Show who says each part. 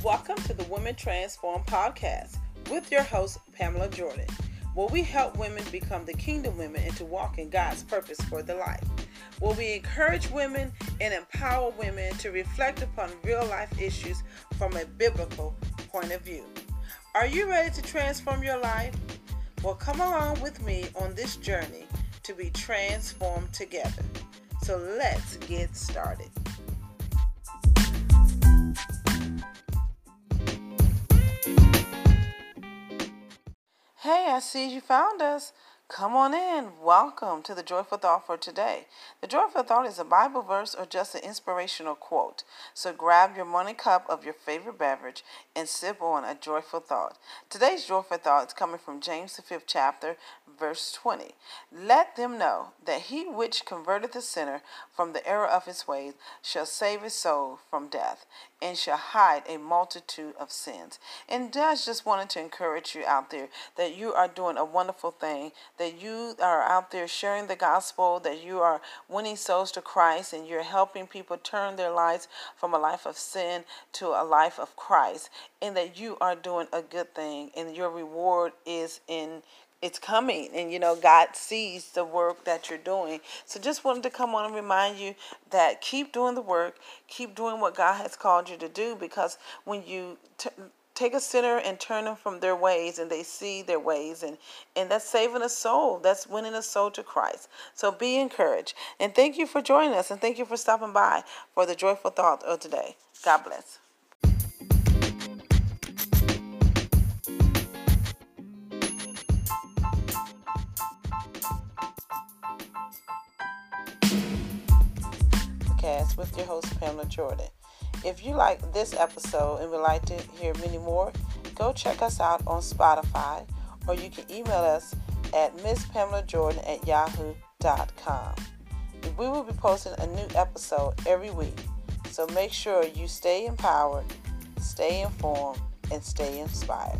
Speaker 1: to the Women Transform podcast with your host, Pamela Jordan, where we help women become the kingdom women and to walk in God's purpose for their life. Where we encourage women and empower women to reflect upon real life issues from a biblical point of view. Are you ready to transform your life? Well, come along with me on this journey to be transformed together. So let's get started. Hey, I see you found us. Come on in. Welcome to the Joyful Thought for today. The Joyful Thought is a Bible verse or just an inspirational quote. So grab your morning cup of your favorite beverage and sip on a joyful thought. Today's joyful thought is coming from James, the fifth chapter, verse 20. Let them know that he which converted the sinner from the error of his ways shall save his soul from death and shall hide a multitude of sins. And Dad's just wanted to encourage you out there that you are doing a wonderful thing, that you are out there sharing the gospel, that you are winning souls to Christ, and you're helping people turn their lives from a life of sin to a life of Christ, and that you are doing a good thing, and your reward is in it's coming and you know god sees the work that you're doing. So just wanted to come on and remind you that keep doing the work keep doing what god has called you to do because when you t- take a sinner and turn them from their ways and they see their ways and and that's saving a soul. That's winning a soul to christ. So be encouraged. And thank you for joining us and thank you for stopping by for the joyful thought of today. God bless. With your host, Pamela Jordan. If you like this episode and would like to hear many more, go check us out on Spotify or you can email us at misspamela.jordan at yahoo.com. We will be posting a new episode every week, so make sure you stay empowered, stay informed, and stay inspired.